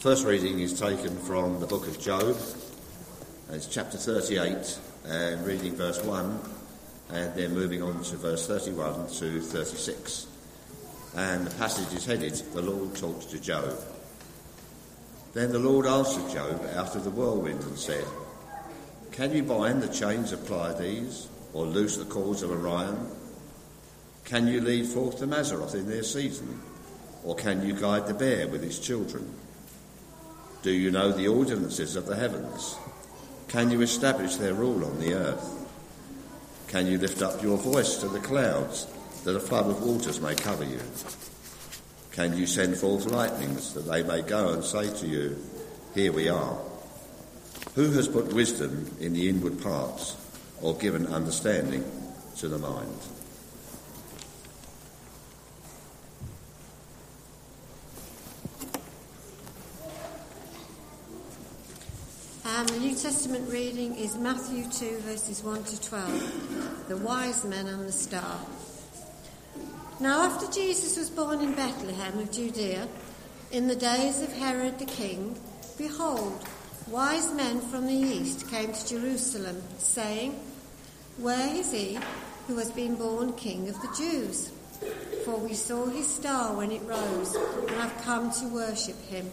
First reading is taken from the book of Job. It's chapter 38, and reading verse 1, and then moving on to verse 31 to 36. And the passage is headed, The Lord talks to Job. Then the Lord answered Job out of the whirlwind and said, Can you bind the chains of Pleiades, or loose the cords of Orion? Can you lead forth the Mazzaroth in their season? Or can you guide the bear with his children? Do you know the ordinances of the heavens? Can you establish their rule on the earth? Can you lift up your voice to the clouds, that a flood of waters may cover you? Can you send forth lightnings, that they may go and say to you, Here we are? Who has put wisdom in the inward parts, or given understanding to the mind? The New Testament reading is Matthew 2, verses 1 to 12. The wise men and the star. Now, after Jesus was born in Bethlehem of Judea, in the days of Herod the king, behold, wise men from the east came to Jerusalem, saying, Where is he who has been born king of the Jews? For we saw his star when it rose, and have come to worship him.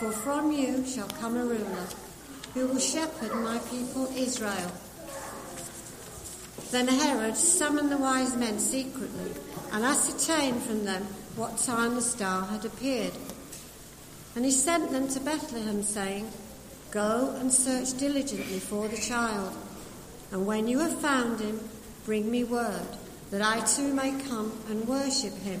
For from you shall come a ruler who will shepherd my people Israel. Then Herod summoned the wise men secretly and ascertained from them what time the star had appeared. And he sent them to Bethlehem, saying, Go and search diligently for the child, and when you have found him, bring me word, that I too may come and worship him.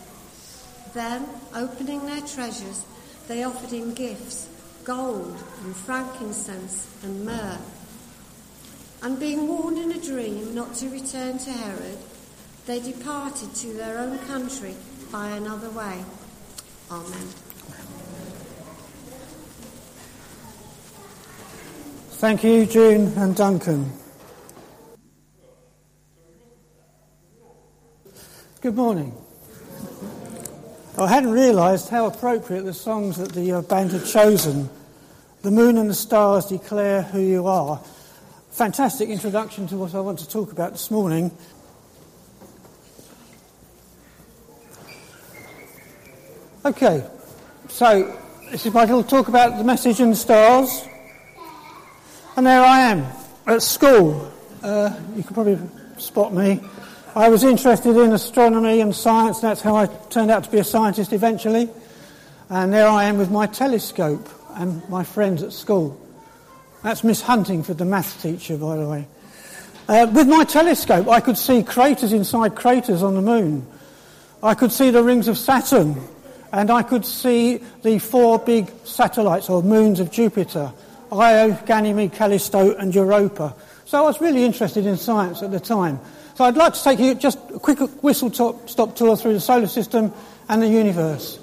Then, opening their treasures, they offered him gifts gold and frankincense and myrrh. And being warned in a dream not to return to Herod, they departed to their own country by another way. Amen. Thank you, June and Duncan. Good morning. I hadn't realised how appropriate the songs that the uh, band had chosen. The moon and the stars declare who you are. Fantastic introduction to what I want to talk about this morning. Okay, so this is my little talk about the message and the stars. And there I am at school. Uh, you can probably spot me. I was interested in astronomy and science. That's how I turned out to be a scientist eventually. And there I am with my telescope and my friends at school. That's Miss Huntingford, the maths teacher, by the way. Uh, with my telescope, I could see craters inside craters on the moon. I could see the rings of Saturn, and I could see the four big satellites or moons of Jupiter Io, Ganymede, Callisto, and Europa. So I was really interested in science at the time. So I'd like to take you just a quick whistle stop tour through the solar system and the universe.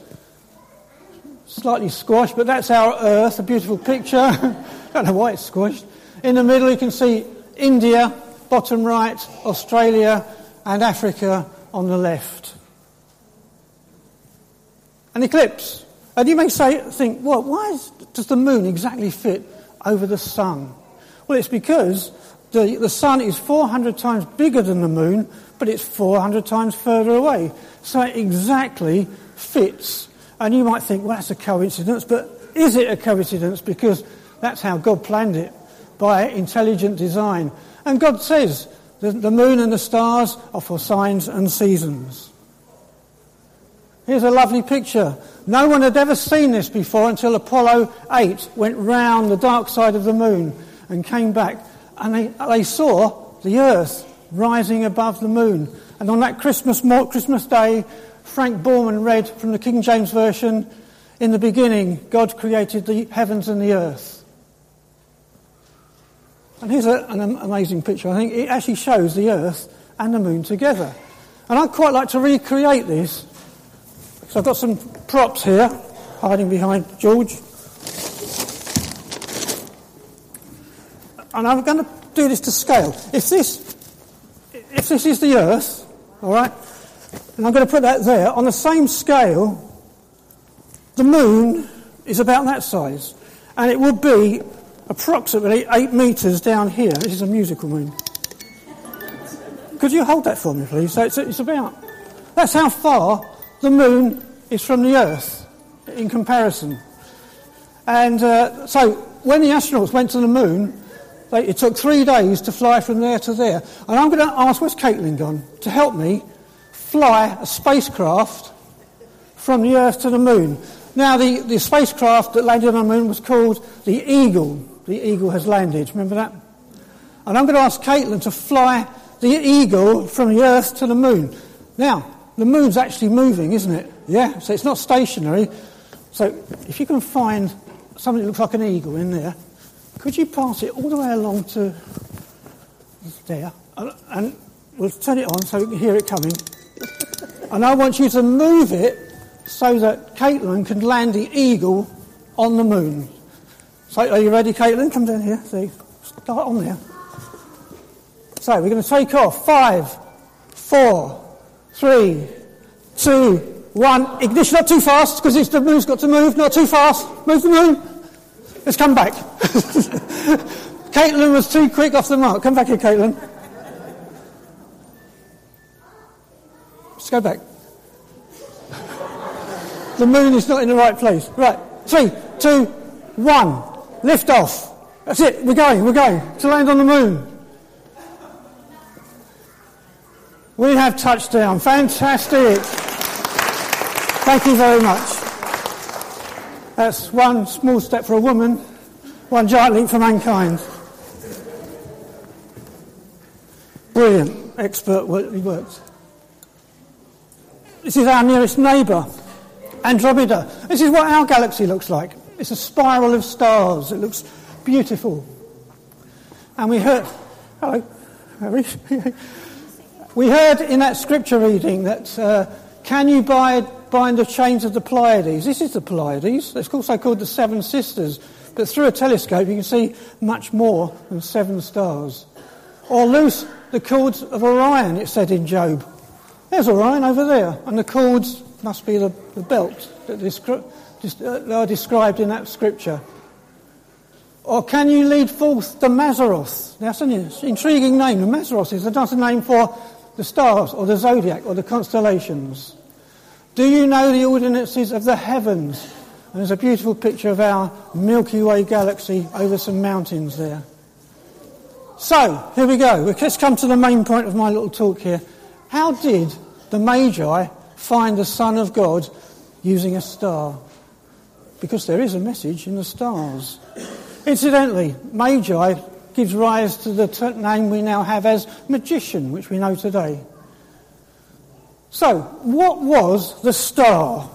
Slightly squashed, but that's our Earth, a beautiful picture. I Don't know why it's squashed. In the middle, you can see India, bottom right, Australia, and Africa on the left. An eclipse. And you may say, think, well, why is, does the moon exactly fit over the sun? Well, it's because the, the sun is 400 times bigger than the moon, but it's 400 times further away. So it exactly fits. And you might think, well, that's a coincidence, but is it a coincidence? Because that's how God planned it. by intelligent design. And God says the, the moon and the stars are for signs and seasons. Here's a lovely picture. No one had ever seen this before until Apollo 8 went round the dark side of the moon and came back. And they, they saw the Earth rising above the moon. And on that Christmas, Christmas day, Frank Borman read from the King James Version, In the beginning, God created the heavens and the earth. And here's a, an amazing picture. I think it actually shows the Earth and the Moon together. And I'd quite like to recreate this. So I've got some props here, hiding behind George. And I'm going to do this to scale. If this, if this is the Earth, all right, and I'm going to put that there, on the same scale, the Moon is about that size. And it would be approximately eight metres down here. This is a musical moon. Could you hold that for me, please? So it's, it's about. That's how far the moon is from the Earth in comparison. And uh, so when the astronauts went to the moon, it took three days to fly from there to there. And I'm going to ask, where's Caitlin gone? To help me fly a spacecraft from the Earth to the moon. Now, the, the spacecraft that landed on the moon was called the Eagle the eagle has landed. Remember that? And I'm going to ask Caitlin to fly the eagle from the Earth to the moon. Now, the moon's actually moving, isn't it? Yeah, so it's not stationary. So if you can find something that looks like an eagle in there, could you pass it all the way along to there? And we'll turn it on so we can hear it coming. And I want you to move it so that Caitlin can land the eagle on the moon. So, are you ready, Caitlin? Come down here. See, start on there. So, we're going to take off. Five, four, three, two, one. Ignition, not too fast, because the moon's got to move. Not too fast. Move the moon. Let's come back. Caitlin was too quick off the mark. Come back here, Caitlin. Let's go back. the moon is not in the right place. Right. Three, two, one. Lift off. That's it. We're going. We're going to land on the moon. We have touchdown. Fantastic. Thank you very much. That's one small step for a woman, one giant leap for mankind. Brilliant. Expert work. He. This is our nearest neighbour, Andromeda. This is what our galaxy looks like. It's a spiral of stars. It looks beautiful. And we heard, hello, Harry. we heard in that scripture reading that uh, can you bind, bind the chains of the Pleiades? This is the Pleiades. It's also called the Seven Sisters. But through a telescope, you can see much more than seven stars. Or loose the cords of Orion, it said in Job. There's Orion over there. And the cords must be the, the belt that describes uh, are described in that scripture? Or can you lead forth the Mazzaroth? That's an intriguing name. The Mazzaroth is another name for the stars or the zodiac or the constellations. Do you know the ordinances of the heavens? And there's a beautiful picture of our Milky Way galaxy over some mountains there. So, here we go. Let's come to the main point of my little talk here. How did the Magi find the Son of God using a star? because there is a message in the stars. Incidentally, Magi gives rise to the name we now have as magician, which we know today. So, what was the star?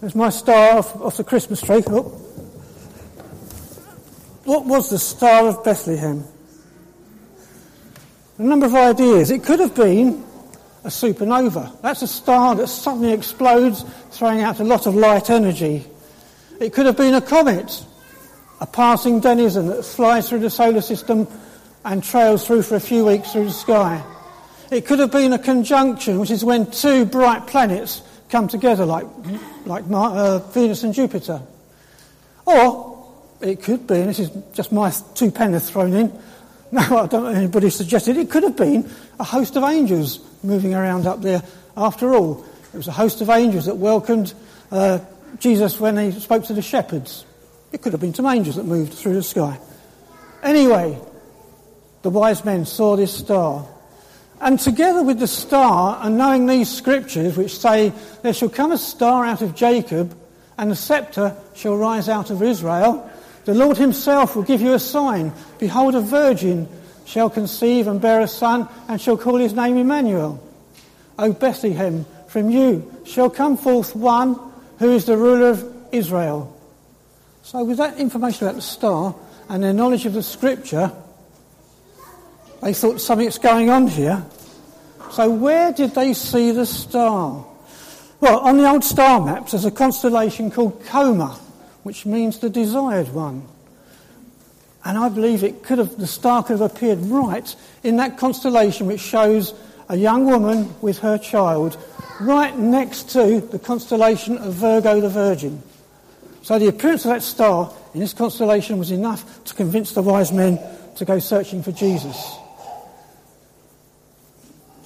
There's my star off, off the Christmas tree. Oh. What was the Star of Bethlehem? A number of ideas. It could have been a supernova. That's a star that suddenly explodes, throwing out a lot of light energy. It could have been a comet, a passing denizen that flies through the solar system and trails through for a few weeks through the sky. It could have been a conjunction, which is when two bright planets come together, like, like uh, Venus and Jupiter. Or it could be, and this is just my two pennies thrown in, no, I don't know anybody suggested it could have been a host of angels moving around up there. After all, it was a host of angels that welcomed uh, Jesus when he spoke to the shepherds. It could have been some angels that moved through the sky. Anyway, the wise men saw this star. And together with the star, and knowing these scriptures which say, There shall come a star out of Jacob, and a sceptre shall rise out of Israel, the Lord himself will give you a sign. Behold, a virgin shall conceive and bear a son, and shall call his name Emmanuel. O Bethlehem, from you shall come forth one who is the ruler of Israel. So, with that information about the star and their knowledge of the scripture, they thought something's going on here. So, where did they see the star? Well, on the old star maps, there's a constellation called Coma, which means the desired one. And I believe it could have, the star could have appeared right in that constellation which shows a young woman with her child right next to the constellation of Virgo the Virgin. So the appearance of that star in this constellation was enough to convince the wise men to go searching for Jesus.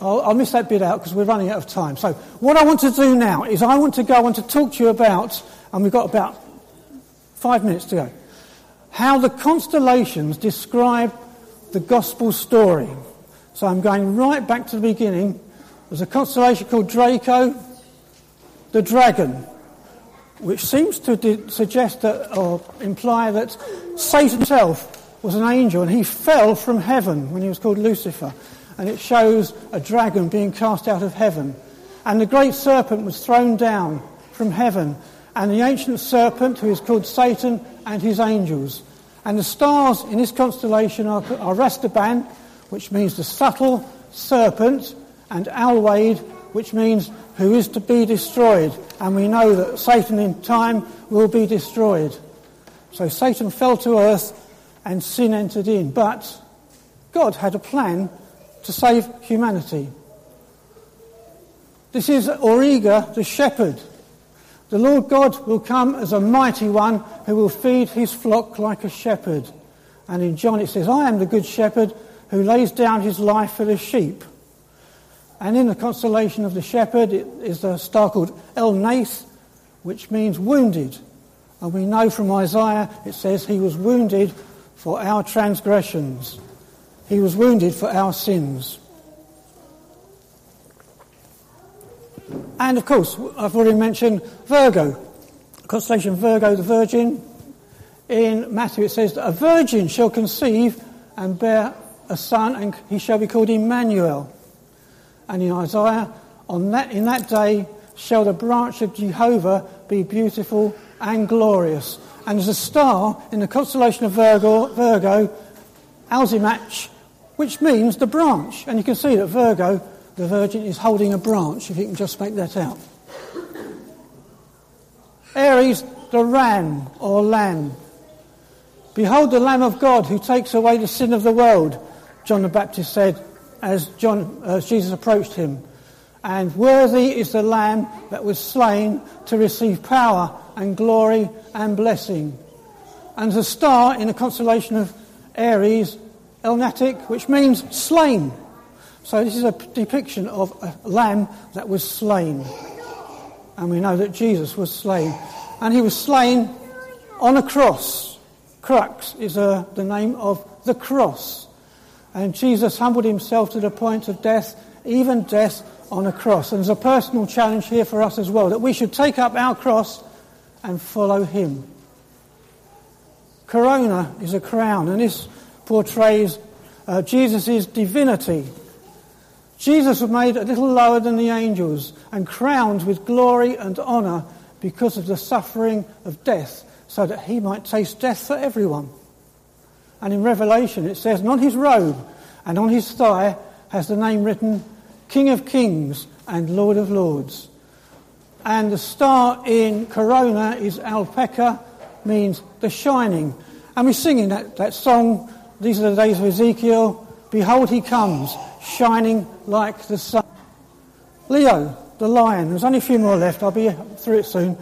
I'll, I'll miss that bit out because we're running out of time. So what I want to do now is I want to go on to talk to you about, and we've got about five minutes to go, how the constellations describe the gospel story. So I'm going right back to the beginning. There's a constellation called Draco, the dragon which seems to suggest that, or imply that Satan himself was an angel and he fell from heaven when he was called Lucifer. And it shows a dragon being cast out of heaven. And the great serpent was thrown down from heaven. And the ancient serpent, who is called Satan, and his angels. And the stars in this constellation are, are Rastaban, which means the subtle serpent, and Alwaid, which means who is to be destroyed. And we know that Satan in time will be destroyed. So Satan fell to earth and sin entered in. But God had a plan to save humanity. This is Auriga, the shepherd. The Lord God will come as a mighty one who will feed his flock like a shepherd. And in John it says, I am the good shepherd who lays down his life for the sheep. And in the constellation of the shepherd is a star called El Nath, which means wounded. And we know from Isaiah it says he was wounded for our transgressions. He was wounded for our sins. And of course, I've already mentioned Virgo, constellation Virgo, the Virgin. In Matthew it says that a virgin shall conceive and bear a son, and he shall be called Emmanuel. And in Isaiah, on that, in that day shall the branch of Jehovah be beautiful and glorious. And there's a star in the constellation of Virgo, Virgo Alzimach, which means the branch. And you can see that Virgo, the Virgin, is holding a branch, if you can just make that out. Aries, the ram or lamb. Behold the Lamb of God who takes away the sin of the world, John the Baptist said as, John, as Jesus approached him. And worthy is the Lamb that was slain to receive power and glory and blessing. And the star in the constellation of Aries, Elnatic, which means slain. So this is a depiction of a lamb that was slain. And we know that Jesus was slain. And he was slain on a cross. Crux is uh, the name of the cross. And Jesus humbled himself to the point of death, even death on a cross. And there's a personal challenge here for us as well, that we should take up our cross and follow him. Corona is a crown, and this portrays uh, Jesus' divinity. Jesus was made a little lower than the angels and crowned with glory and honour because of the suffering of death, so that he might taste death for everyone. And in Revelation it says, and on his robe and on his thigh has the name written, King of Kings and Lord of Lords. And the star in Corona is Alphecca, means the shining. And we're singing that, that song, these are the days of Ezekiel, Behold he comes, shining like the sun. Leo, the lion, there's only a few more left, I'll be through it soon.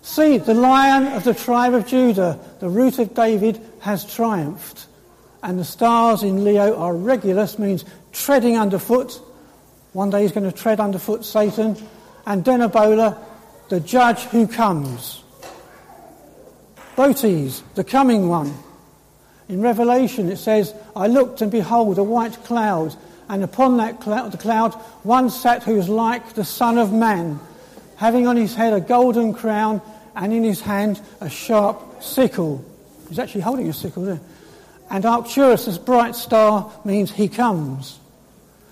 See, the lion of the tribe of Judah, the root of David, has triumphed. And the stars in Leo are Regulus, means treading underfoot. One day he's going to tread underfoot Satan. And Denebola, the judge who comes. Boötes, the coming one. In Revelation it says, I looked and behold a white cloud, and upon that cloud, the cloud one sat who was like the Son of Man, having on his head a golden crown and in his hand a sharp sickle. He's actually holding a sickle there. And Arcturus, this bright star, means he comes.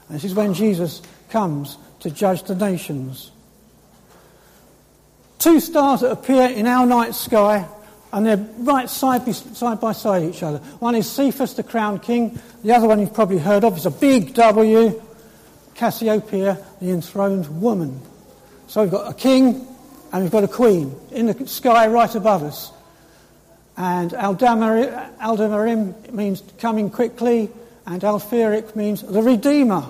And this is when Jesus comes to judge the nations. Two stars that appear in our night sky, and they're right side by side, by side each other. One is Cepheus, the crowned king. The other one you've probably heard of is a big W, Cassiopeia, the enthroned woman. So we've got a king and we've got a queen in the sky right above us. And Alderamin means coming quickly, and Alpheric means the Redeemer.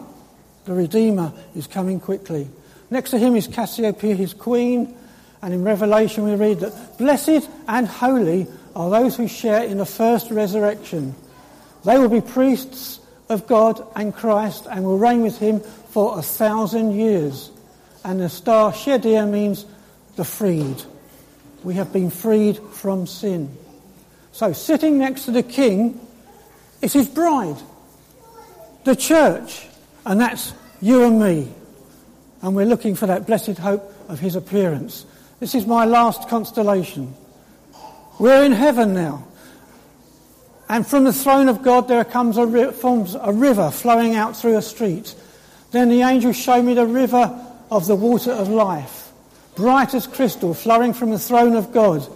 The Redeemer is coming quickly. Next to him is Cassiopeia, his queen, and in Revelation we read that blessed and holy are those who share in the first resurrection. They will be priests of God and Christ and will reign with him for a thousand years. And the star Shedia means the freed. We have been freed from sin. So, sitting next to the king is his bride, the church, and that's you and me. And we're looking for that blessed hope of his appearance. This is my last constellation. We're in heaven now. And from the throne of God there comes a, forms a river flowing out through a street. Then the angel showed me the river of the water of life, bright as crystal, flowing from the throne of God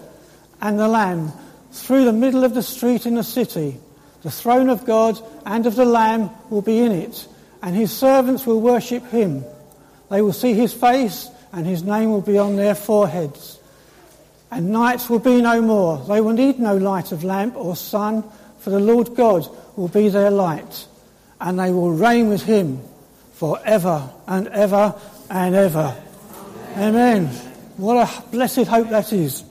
and the Lamb through the middle of the street in the city. The throne of God and of the Lamb will be in it, and his servants will worship him. They will see his face, and his name will be on their foreheads. And nights will be no more. They will need no light of lamp or sun, for the Lord God will be their light, and they will reign with him for ever and ever and ever. Amen. Amen. What a blessed hope that is.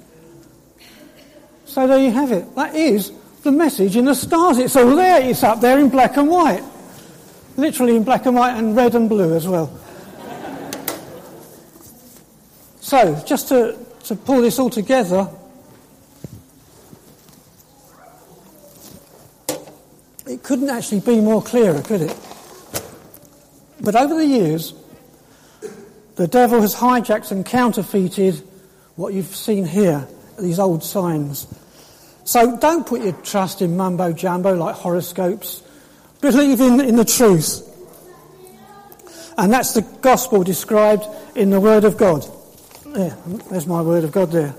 So there you have it. That is the message in the stars. It's all there. It's up there in black and white. Literally in black and white and red and blue as well. So, just to, to pull this all together, it couldn't actually be more clearer, could it? But over the years, the devil has hijacked and counterfeited what you've seen here, these old signs. So don't put your trust in mumbo jumbo like horoscopes. Believe in, in the truth. And that's the gospel described in the Word of God. There, there's my Word of God there.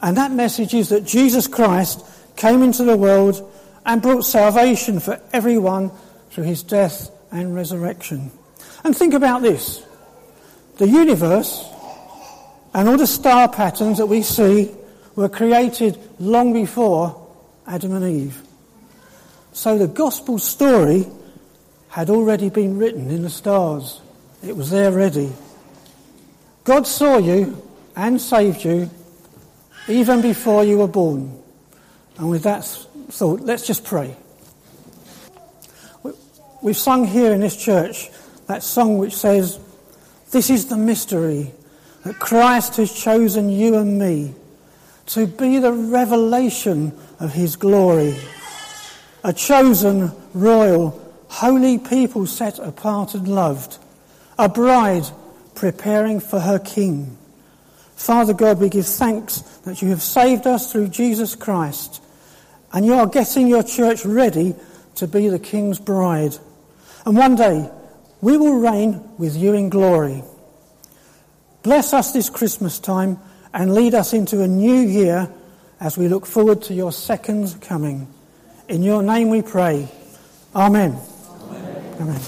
And that message is that Jesus Christ came into the world and brought salvation for everyone through his death and resurrection. And think about this. The universe and all the star patterns that we see were created long before Adam and Eve. So the gospel story had already been written in the stars. It was there ready. God saw you and saved you even before you were born. And with that thought, let's just pray. We've sung here in this church that song which says, This is the mystery that Christ has chosen you and me to be the revelation of his glory. A chosen, royal, holy people set apart and loved. A bride preparing for her king. Father God, we give thanks that you have saved us through Jesus Christ and you are getting your church ready to be the king's bride. And one day we will reign with you in glory. Bless us this Christmas time and lead us into a new year as we look forward to your second coming. In your name we pray. Amen. Amen. Amen.